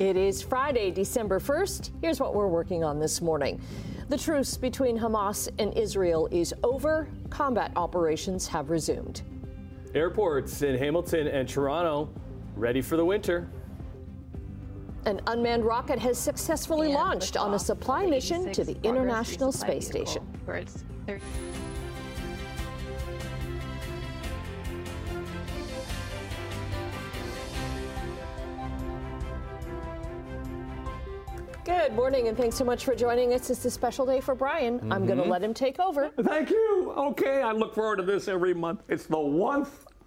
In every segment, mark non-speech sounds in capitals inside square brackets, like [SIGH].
It is Friday, December 1st. Here's what we're working on this morning. The truce between Hamas and Israel is over. Combat operations have resumed. Airports in Hamilton and Toronto ready for the winter. An unmanned rocket has successfully and launched on a supply mission to the International Space Station. Good morning, and thanks so much for joining us. It's a special day for Brian. Mm-hmm. I'm going to let him take over. Thank you. Okay, I look forward to this every month. It's the one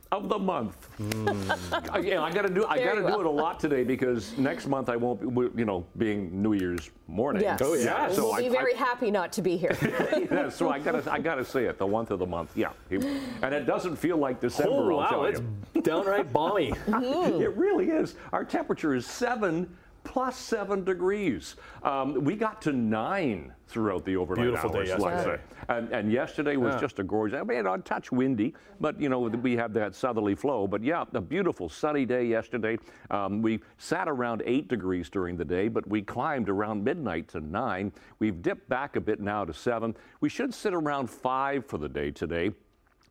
of the month. Mm. [LAUGHS] Again, I got to do. I got to do it a lot today because next month I won't. be, You know, being New Year's morning. Yes. Oh yeah. So we'll I, be very I, happy not to be here. [LAUGHS] yeah, so I got to. I got to say it. The month of the month. Yeah. And it doesn't feel like December. Oh wow, it's downright balmy. [LAUGHS] mm-hmm. It really is. Our temperature is seven plus seven degrees. Um, we got to nine throughout the overnight Beautiful hours. Day yesterday. And, and, yesterday was yeah. just a gorgeous. I mean, a touch windy, but you know we have that southerly flow. But yeah, a beautiful sunny day yesterday. Um, we sat around eight degrees during the day, but we climbed around midnight to nine. We've dipped back a bit now to seven. We should sit around five for the day today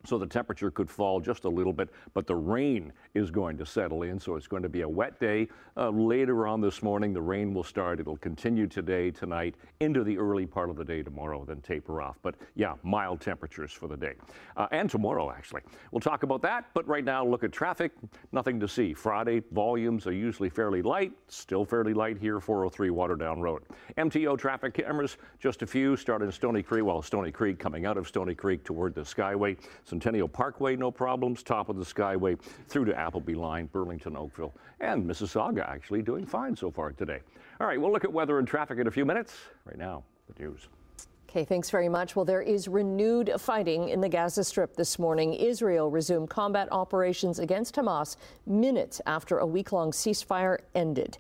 so the temperature could fall just a little bit, but the rain is going to settle in, so it's going to be a wet day. Uh, later on this morning, the rain will start. It'll continue today, tonight, into the early part of the day tomorrow, then taper off. But yeah, mild temperatures for the day. Uh, and tomorrow, actually. We'll talk about that, but right now, look at traffic. Nothing to see. Friday, volumes are usually fairly light, still fairly light here, 403 Waterdown Road. MTO traffic cameras, just a few, starting in Stoney Creek, well, Stoney Creek coming out of Stoney Creek toward the Skyway. Centennial Parkway, no problems. Top of the Skyway through to Appleby Line, Burlington, Oakville, and Mississauga actually doing fine so far today. All right, we'll look at weather and traffic in a few minutes. Right now, the news. Okay, thanks very much. Well, there is renewed fighting in the Gaza Strip this morning. Israel resumed combat operations against Hamas minutes after a week long ceasefire ended.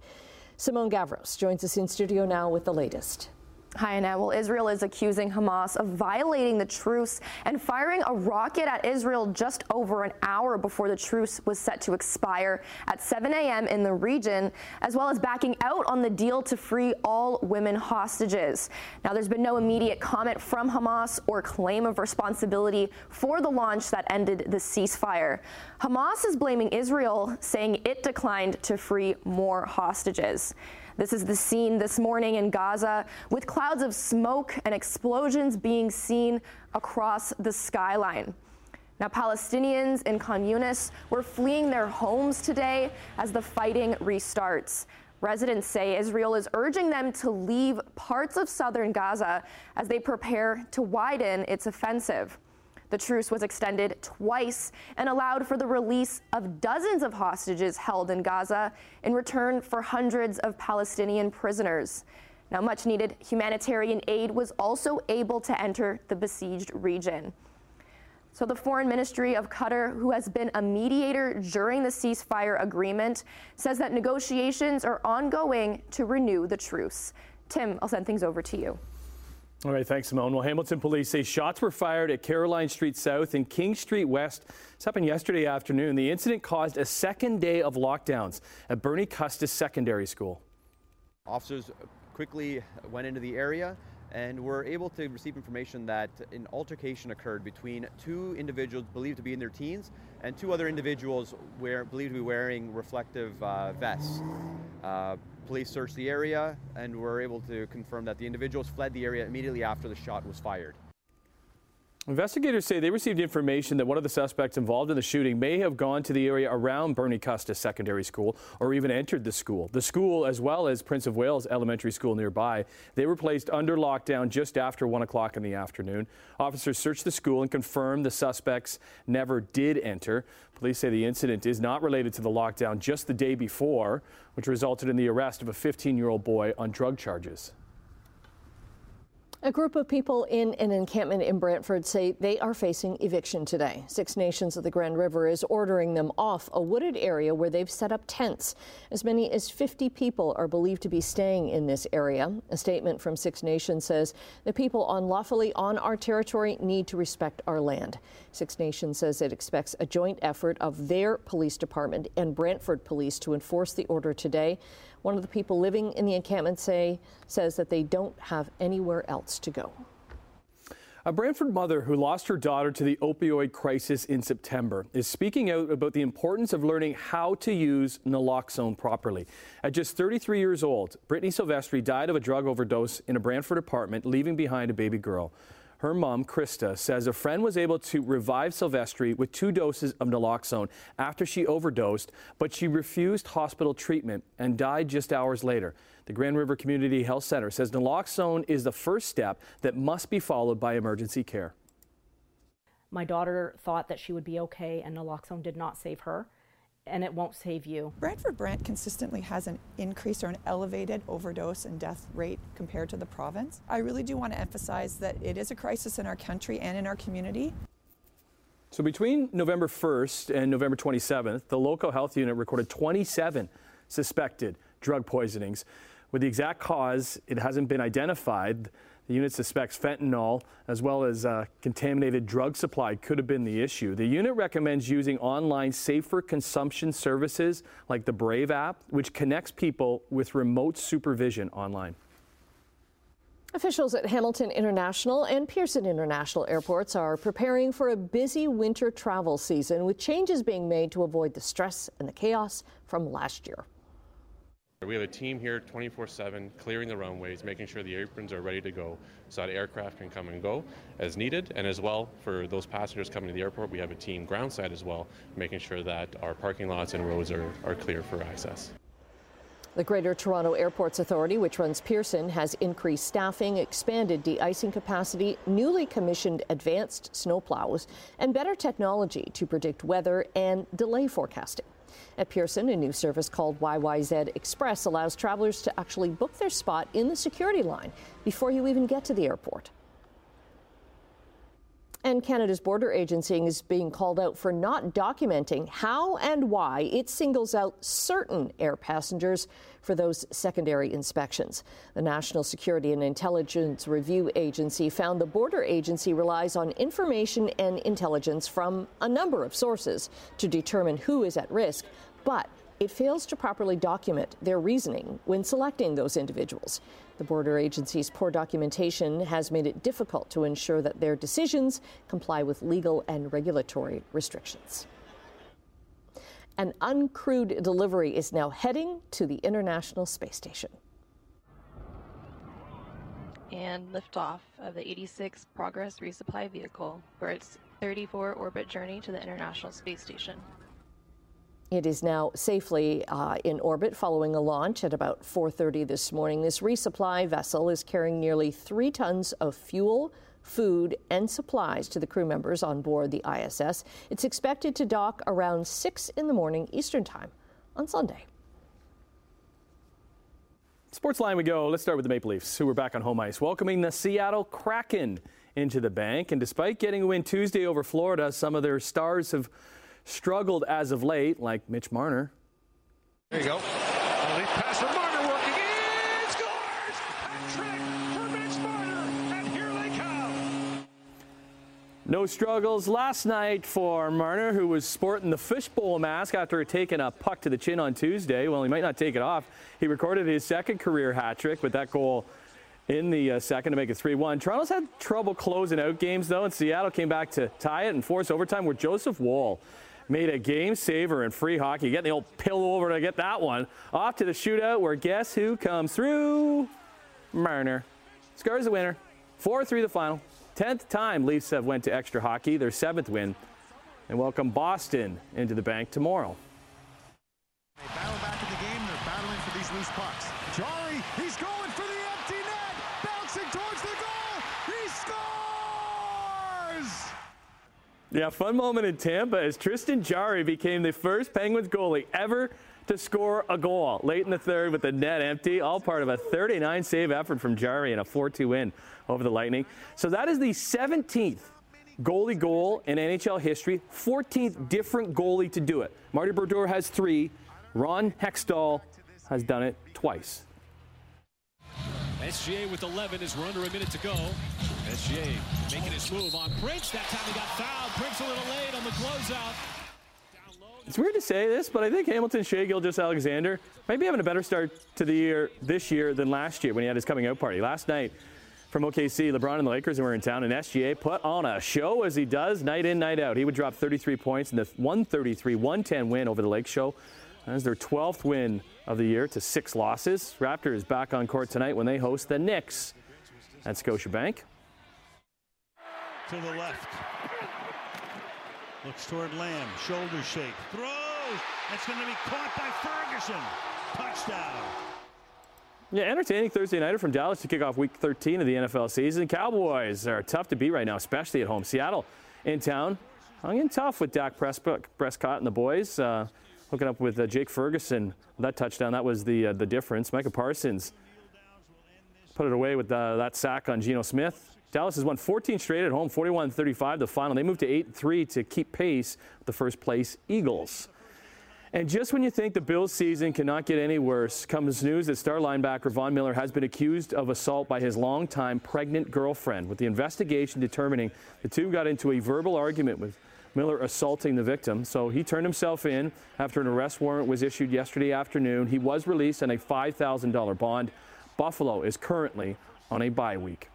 Simone Gavros joins us in studio now with the latest. Hi, Annette. Well, Israel is accusing Hamas of violating the truce and firing a rocket at Israel just over an hour before the truce was set to expire at 7 a.m. in the region, as well as backing out on the deal to free all women hostages. Now, there's been no immediate comment from Hamas or claim of responsibility for the launch that ended the ceasefire. Hamas is blaming Israel, saying it declined to free more hostages. This is the scene this morning in Gaza with clouds of smoke and explosions being seen across the skyline. Now, Palestinians in Khan Yunis were fleeing their homes today as the fighting restarts. Residents say Israel is urging them to leave parts of southern Gaza as they prepare to widen its offensive. The truce was extended twice and allowed for the release of dozens of hostages held in Gaza in return for hundreds of Palestinian prisoners. Now, much needed humanitarian aid was also able to enter the besieged region. So, the Foreign Ministry of Qatar, who has been a mediator during the ceasefire agreement, says that negotiations are ongoing to renew the truce. Tim, I'll send things over to you. All right, thanks, Simone. Well, Hamilton police say shots were fired at Caroline Street South and King Street West. This happened yesterday afternoon. The incident caused a second day of lockdowns at Bernie Custis Secondary School. Officers quickly went into the area and we were able to receive information that an altercation occurred between two individuals believed to be in their teens and two other individuals were believed to be wearing reflective uh, vests. Uh, Police searched the area and were able to confirm that the individuals fled the area immediately after the shot was fired. Investigators say they received information that one of the suspects involved in the shooting may have gone to the area around Bernie Custis Secondary School or even entered the school. The school, as well as Prince of Wales Elementary School nearby, they were placed under lockdown just after 1 o'clock in the afternoon. Officers searched the school and confirmed the suspects never did enter. Police say the incident is not related to the lockdown just the day before, which resulted in the arrest of a 15 year old boy on drug charges. A group of people in an encampment in Brantford say they are facing eviction today. Six Nations of the Grand River is ordering them off a wooded area where they've set up tents. As many as 50 people are believed to be staying in this area. A statement from Six Nations says the people unlawfully on our territory need to respect our land. Six Nations says it expects a joint effort of their police department and Brantford police to enforce the order today. One of the people living in the encampment say, says that they don't have anywhere else to go. A Brantford mother who lost her daughter to the opioid crisis in September is speaking out about the importance of learning how to use naloxone properly. At just 33 years old, Brittany Silvestri died of a drug overdose in a Brantford apartment, leaving behind a baby girl. Her mom, Krista, says a friend was able to revive Silvestri with two doses of naloxone after she overdosed, but she refused hospital treatment and died just hours later. The Grand River Community Health Center says naloxone is the first step that must be followed by emergency care. My daughter thought that she would be okay, and naloxone did not save her and it won't save you. Brantford Brant consistently has an increased or an elevated overdose and death rate compared to the province. I really do want to emphasize that it is a crisis in our country and in our community. So between November 1st and November 27th, the local health unit recorded 27 suspected drug poisonings. With the exact cause, it hasn't been identified. The unit suspects fentanyl as well as uh, contaminated drug supply could have been the issue. The unit recommends using online safer consumption services like the Brave app, which connects people with remote supervision online. Officials at Hamilton International and Pearson International airports are preparing for a busy winter travel season with changes being made to avoid the stress and the chaos from last year. We have a team here 24 7 clearing the runways, making sure the aprons are ready to go so that aircraft can come and go as needed. And as well, for those passengers coming to the airport, we have a team groundside as well, making sure that our parking lots and roads are, are clear for access. The Greater Toronto Airports Authority, which runs Pearson, has increased staffing, expanded de-icing capacity, newly commissioned advanced snowplows, and better technology to predict weather and delay forecasting. At Pearson, a new service called YYZ Express allows travelers to actually book their spot in the security line before you even get to the airport. And Canada's border agency is being called out for not documenting how and why it singles out certain air passengers for those secondary inspections. The National Security and Intelligence Review Agency found the border agency relies on information and intelligence from a number of sources to determine who is at risk, but it fails to properly document their reasoning when selecting those individuals. The border agency's poor documentation has made it difficult to ensure that their decisions comply with legal and regulatory restrictions. An uncrewed delivery is now heading to the International Space Station. And liftoff of the 86 Progress resupply vehicle for its 34 orbit journey to the International Space Station. It is now safely uh, in orbit following a launch at about 4:30 this morning. This resupply vessel is carrying nearly three tons of fuel, food, and supplies to the crew members on board the ISS. It's expected to dock around 6 in the morning Eastern Time on Sunday. Sports line we go. Let's start with the Maple Leafs, who are back on home ice, welcoming the Seattle Kraken into the bank. And despite getting a win Tuesday over Florida, some of their stars have struggled as of late, like Mitch Marner. There you go. pass from Marner working in, scores! trick for Mitch Marner, and here they come. No struggles last night for Marner, who was sporting the fishbowl mask after taking a puck to the chin on Tuesday. Well, he might not take it off. He recorded his second career hat trick with that goal in the uh, second to make it 3 1. Toronto's had trouble closing out games, though, and Seattle came back to tie it and force overtime where Joseph Woll made a game saver in free hockey. Getting the old pillow over to get that one. Off to the shootout where guess who comes through? Marner. Scores the winner. 4 3 the final. 10th time Leafs have went to extra hockey, their seventh win, and welcome Boston into the bank tomorrow. They battle back in the game. They're battling for these loose pucks. Jarry, he's going for the empty net. Bouncing towards the goal. He scores! Yeah, fun moment in Tampa as Tristan Jarry became the first Penguins goalie ever to score a goal late in the third with the net empty, all part of a 39 save effort from Jarry and a 4 2 win over the Lightning. So that is the 17th goalie goal in NHL history, 14th different goalie to do it. Marty Brodeur has three, Ron Hextall has done it twice. SGA with 11 as we're under a minute to go. SGA making his move on Prince. That time he got fouled. Prince a little late on the closeout. It's weird to say this, but I think Hamilton, Shai, Gilgeous-Alexander might be having a better start to the year this year than last year when he had his coming out party. Last night from OKC, LeBron and the Lakers were in town, and SGA put on a show as he does night in, night out. He would drop 33 points in the 133 110 win over the Lake Show. That's their 12th win of the year to six losses. Raptors back on court tonight when they host the Knicks at Scotiabank. To the left. Looks toward Lamb. Shoulder shake. Throws. That's going to be caught by Ferguson. Touchdown. Yeah, entertaining Thursday nighter from Dallas to kick off Week 13 of the NFL season. Cowboys are tough to beat right now, especially at home. Seattle in town, hung in tough with Dak Prescott and the boys. Uh, hooking up with uh, Jake Ferguson. That touchdown, that was the uh, the difference. Micah Parsons put it away with uh, that sack on Geno Smith. Dallas has won 14 straight at home, 41-35 the final. They moved to 8-3 to keep pace with the first place Eagles. And just when you think the Bills season cannot get any worse, comes news that star linebacker Von Miller has been accused of assault by his longtime pregnant girlfriend, with the investigation determining the two got into a verbal argument with Miller assaulting the victim. So he turned himself in after an arrest warrant was issued yesterday afternoon. He was released on a $5,000 bond. Buffalo is currently on a bye week.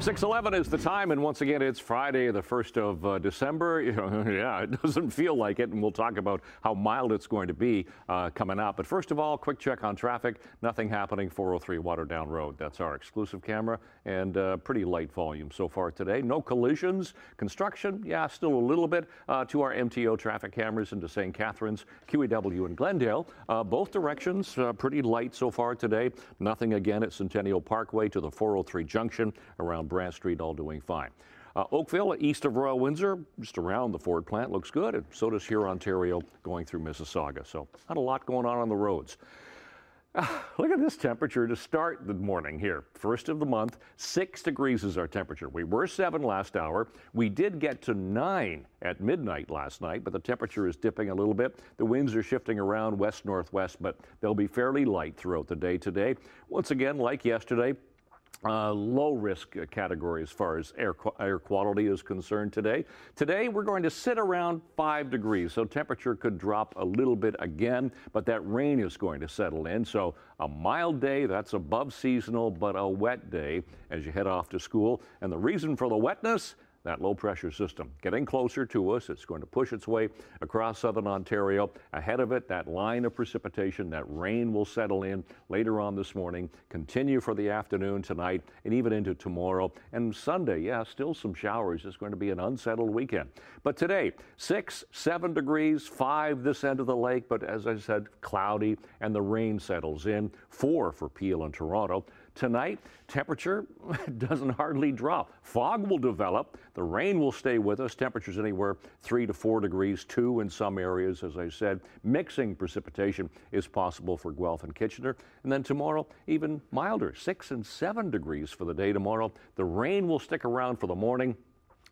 6:11 is the time, and once again, it's Friday, the first of uh, December. [LAUGHS] Yeah, it doesn't feel like it, and we'll talk about how mild it's going to be uh, coming up. But first of all, quick check on traffic. Nothing happening 403 Waterdown Road. That's our exclusive camera, and uh, pretty light volume so far today. No collisions. Construction, yeah, still a little bit uh, to our MTO traffic cameras into St. Catharines, QEW, and Glendale. Uh, both directions uh, pretty light so far today. Nothing again at Centennial Parkway to the 403 junction around Brant Street, all doing fine. Uh, Oakville, east of Royal Windsor, just around the Ford plant, looks good. And so does here, Ontario, going through Mississauga. So, not a lot going on on the roads. Uh, look at this temperature to start the morning here. First of the month, six degrees is our temperature. We were seven last hour. We did get to nine at midnight last night, but the temperature is dipping a little bit. The winds are shifting around west northwest, but they'll be fairly light throughout the day today. Once again, like yesterday, uh, low risk category as far as air, air quality is concerned today. Today we're going to sit around 5 degrees, so temperature could drop a little bit again, but that rain is going to settle in. So a mild day, that's above seasonal, but a wet day as you head off to school. And the reason for the wetness? That low pressure system getting closer to us. It's going to push its way across southern Ontario. Ahead of it, that line of precipitation, that rain will settle in later on this morning, continue for the afternoon tonight, and even into tomorrow. And Sunday, yeah, still some showers. It's going to be an unsettled weekend. But today, six, seven degrees, five this end of the lake, but as I said, cloudy, and the rain settles in. Four for Peel and Toronto. Tonight, temperature [LAUGHS] doesn't hardly drop. Fog will develop. The rain will stay with us. Temperatures anywhere 3 to 4 degrees, 2 in some areas, as I said. Mixing precipitation is possible for Guelph and Kitchener. And then tomorrow, even milder, 6 and 7 degrees for the day tomorrow. The rain will stick around for the morning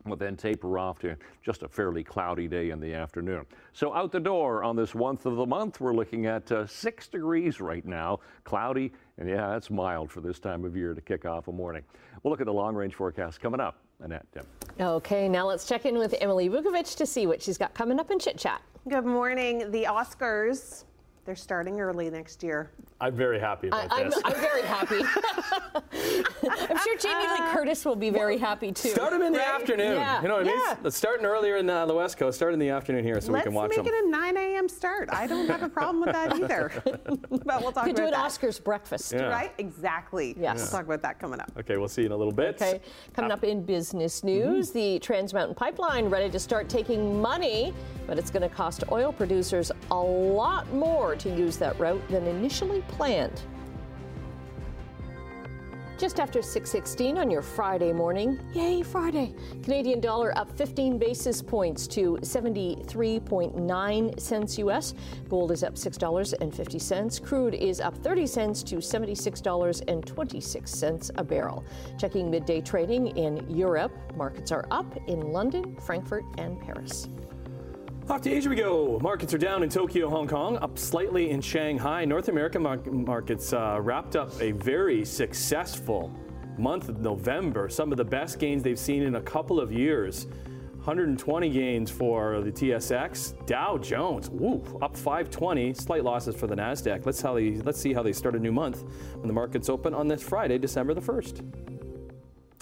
will then taper off to just a fairly cloudy day in the afternoon. So out the door on this one of the month, we're looking at uh, six degrees right now, cloudy, and yeah, that's mild for this time of year to kick off a morning. We'll look at the long range forecast coming up. Annette, Tim. Okay, now let's check in with Emily Vukovic to see what she's got coming up in Chit Chat. Good morning. The Oscars, they're starting early next year. I'm very happy about I, I'm, this. I'm very happy. [LAUGHS] I'm sure Jamie Lee Curtis will be very happy too. Start them in the Right? afternoon. Yeah. You know what I mean? Yeah. Let's starting earlier in the West Coast. Start in the afternoon here so Let's we can watch them. Let's make it a 9 a.m. start. I don't have a problem with that either. [LAUGHS] but we'll talk about that. Could do an that. Oscars breakfast. Yeah. Right? Exactly. Yes. We'll talk about that coming up. Okay, we'll see you in a little bit. Okay, coming up in business news, mm-hmm. the Trans Mountain Pipeline ready to start taking money, but it's going to cost oil producers a lot more to use that route than initially planned. Just after 6:16 on your Friday morning. Yay, Friday. Canadian dollar up 15 basis points to 73.9 cents US. Gold is up $6.50. Crude is up 30 cents to $76.26 a barrel. Checking midday trading in Europe, markets are up in London, Frankfurt, and Paris. Off to Asia we go. Markets are down in Tokyo, Hong Kong, up slightly in Shanghai. North American mar- markets uh, wrapped up a very successful month of November. Some of the best gains they've seen in a couple of years. 120 gains for the TSX. Dow Jones, woo, up 520. Slight losses for the Nasdaq. Let's how they let's see how they start a new month when the markets open on this Friday, December the 1st.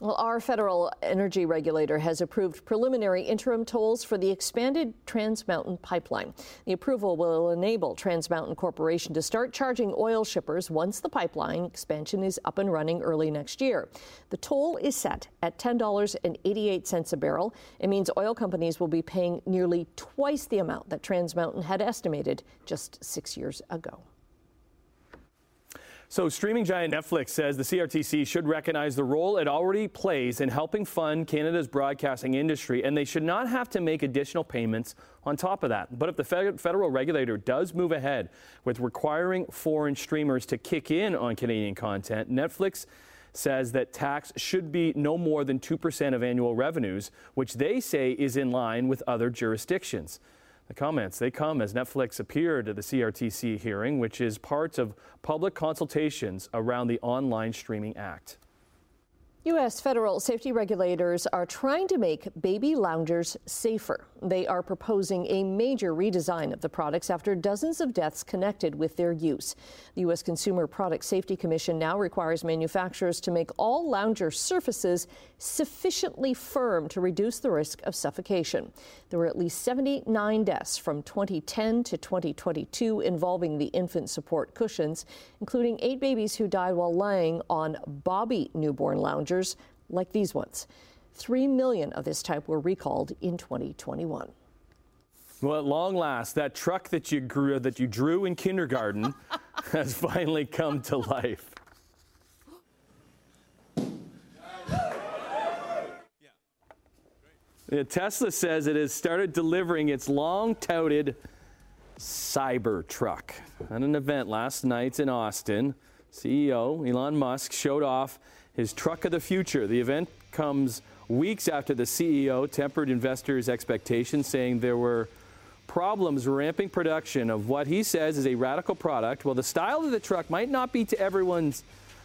Well, our federal energy regulator has approved preliminary interim tolls for the expanded Trans Mountain pipeline. The approval will enable Trans Mountain Corporation to start charging oil shippers once the pipeline expansion is up and running early next year. The toll is set at $10.88 a barrel. It means oil companies will be paying nearly twice the amount that Trans Mountain had estimated just six years ago. So, streaming giant Netflix says the CRTC should recognize the role it already plays in helping fund Canada's broadcasting industry, and they should not have to make additional payments on top of that. But if the federal regulator does move ahead with requiring foreign streamers to kick in on Canadian content, Netflix says that tax should be no more than 2% of annual revenues, which they say is in line with other jurisdictions. The comments, they come as Netflix appeared at the CRTC hearing, which is part of public consultations around the Online Streaming Act. U.S. federal safety regulators are trying to make baby loungers safer. They are proposing a major redesign of the products after dozens of deaths connected with their use. The U.S. Consumer Product Safety Commission now requires manufacturers to make all lounger surfaces sufficiently firm to reduce the risk of suffocation. There were at least 79 deaths from 2010 to 2022 involving the infant support cushions, including eight babies who died while lying on Boppy newborn loungers like these ones. Three million of this type were recalled in 2021. Well, at long last, that truck that you grew that you drew in kindergarten [LAUGHS] has finally come to life. Tesla says it has started delivering its long-touted Cybertruck. At an event last night in Austin, CEO Elon Musk showed off his truck of the future. The event comes weeks after the CEO tempered investors' expectations, saying there were problems ramping production of what he says is a radical product. Well, the style of the truck might not be to everyone's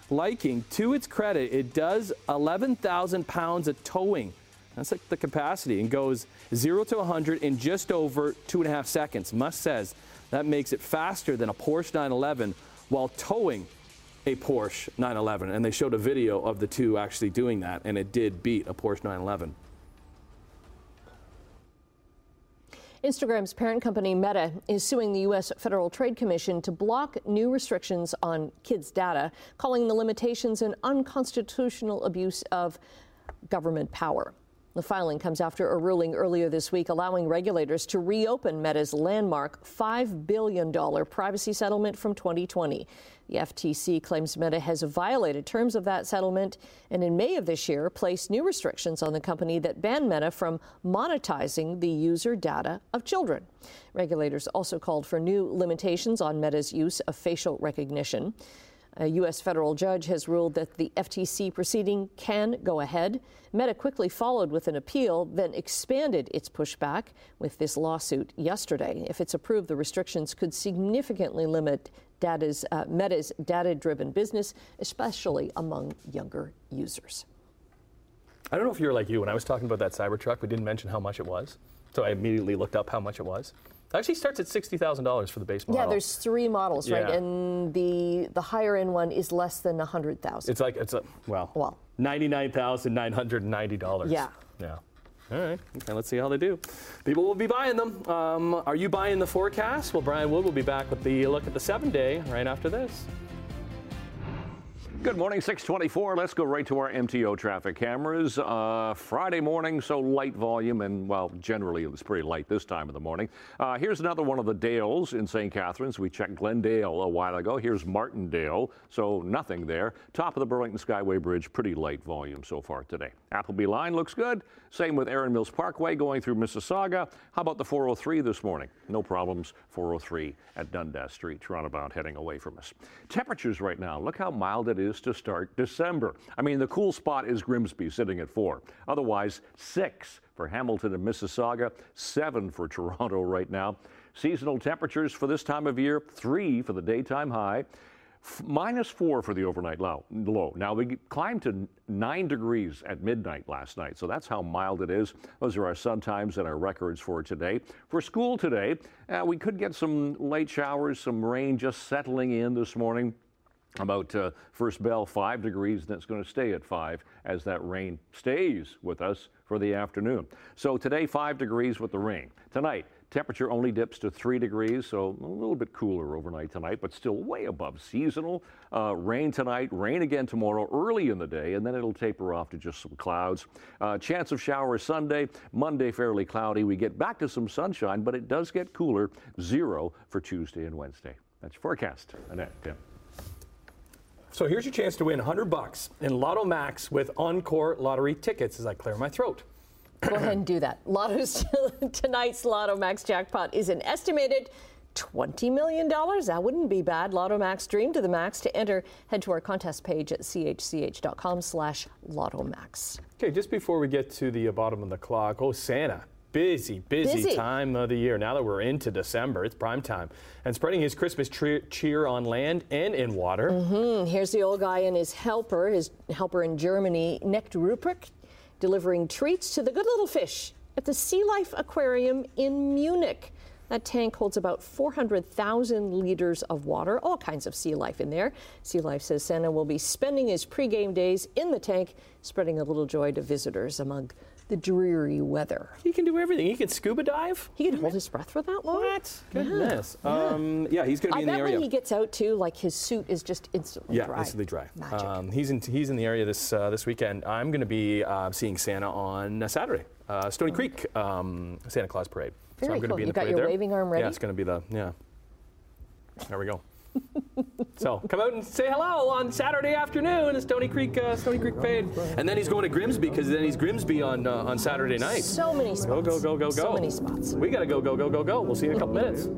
liking. To its credit, it does 11,000 pounds of towing. That's like the capacity and goes 0 to 100 in just over two and a half seconds. Musk says that makes it faster than a Porsche 911 while towing a Porsche 911. And they showed a video of the two actually doing that, and it did beat a Porsche 911. Instagram's parent company Meta is suing the U.S. Federal Trade Commission to block new restrictions on kids' data, calling the limitations an unconstitutional abuse of government power. The filing comes after a ruling earlier this week allowing regulators to reopen Meta's landmark $5 billion privacy settlement from 2020. The FTC claims Meta has violated terms of that settlement and in May of this year placed new restrictions on the company that ban Meta from monetizing the user data of children. Regulators also called for new limitations on Meta's use of facial recognition. A U.S. federal judge has ruled that the FTC proceeding can go ahead. Meta quickly followed with an appeal, then expanded its pushback with this lawsuit yesterday. If it's approved, the restrictions could significantly limit data's, uh, Meta's data driven business, especially among younger users. I don't know if you're like you. When I was talking about that Cybertruck, we didn't mention how much it was. So I immediately looked up how much it was. It actually starts at sixty thousand dollars for the base model. Yeah, there's three models, right? Yeah. And the the higher end one is less than a hundred thousand. It's like it's a well, well, ninety nine thousand nine hundred and ninety dollars. Yeah. Yeah. All right. Okay, let's see how they do. People will be buying them. Um, are you buying the forecast? Well, Brian Wood will be back with the look at the seven day right after this. Good morning, 624. Let's go right to our MTO traffic cameras. Uh, Friday morning, so light volume, and well, generally it was pretty light this time of the morning. Uh, here's another one of the Dales in St. Catharines. We checked Glendale a while ago. Here's Martindale, so nothing there. Top of the Burlington Skyway Bridge, pretty light volume so far today. Appleby line looks good. Same with Erin Mills Parkway going through Mississauga. How about the 403 this morning? No problems. 403 at Dundas Street, roundabout heading away from us. Temperatures right now, look how mild it is to start December. I mean, the cool spot is Grimsby sitting at four. Otherwise, six for Hamilton and Mississauga, seven for Toronto [LAUGHS] right now. Seasonal temperatures for this time of year, three for the daytime high. F- minus four for the overnight low. Now we climbed to nine degrees at midnight last night, so that's how mild it is. Those are our sun times and our records for today. For school today, uh, we could get some late showers, some rain just settling in this morning. About uh, first bell, five degrees, and it's going to stay at five as that rain stays with us for the afternoon. So today, five degrees with the rain. Tonight, temperature only dips to three degrees, so a little bit cooler overnight tonight, but still way above seasonal. Uh, rain tonight, rain again tomorrow early in the day, and then it'll taper off to just some clouds. Uh, chance of showers Sunday, Monday fairly cloudy. We get back to some sunshine, but it does get cooler. Zero for Tuesday and Wednesday. That's your forecast. Annette, Tim. So here's your chance to win 100 bucks in Lotto Max with Encore lottery tickets as I clear my throat. Go ahead and do that. Lotto's [LAUGHS] tonight's Lotto Max jackpot is an estimated $20 million. That wouldn't be bad. Lotto Max dream to the max. To enter, head to our contest page at chch.com slash Lotto Max. Okay, just before we get to the bottom of the clock, oh, Santa. Busy, busy, Busy. time of the year. Now that we're into December, it's prime time. And spreading his Christmas cheer on land and in water. Hmm, here's the old guy and his helper, his helper in Germany, Knecht Ruprecht, delivering treats to the good little fish at the Sea Life Aquarium in Munich. That tank holds about 400,000 liters of water, all kinds of sea life in there. Sea Life says Santa will be spending his pregame days in the tank, spreading a little joy to visitors among the dreary weather. He can do everything. He can scuba dive. He can hold his breath for that long? What? Goodness. Um, yeah, he's going to be I in the area. I bet when he gets out too, like his suit is just instantly Yeah, dry. instantly dry. Magic. Um, he's in he's in the area this uh, this weekend. I'm going to be uh, seeing Santa on uh, Saturday, uh, Stoney Creek um, Santa Claus Parade. so I'm going to cool. be in You the got parade your there. waving arm ready? Yeah, it's going to be the yeah. There we go. So come out and say hello on Saturday afternoon at Stoney Creek uh, Stoney Creek Parade, and then he's going to Grimsby because then he's Grimsby on uh, on Saturday night. So many spots. Go go go go go. So many spots. We got to go go go go go. We'll see you in a couple minutes.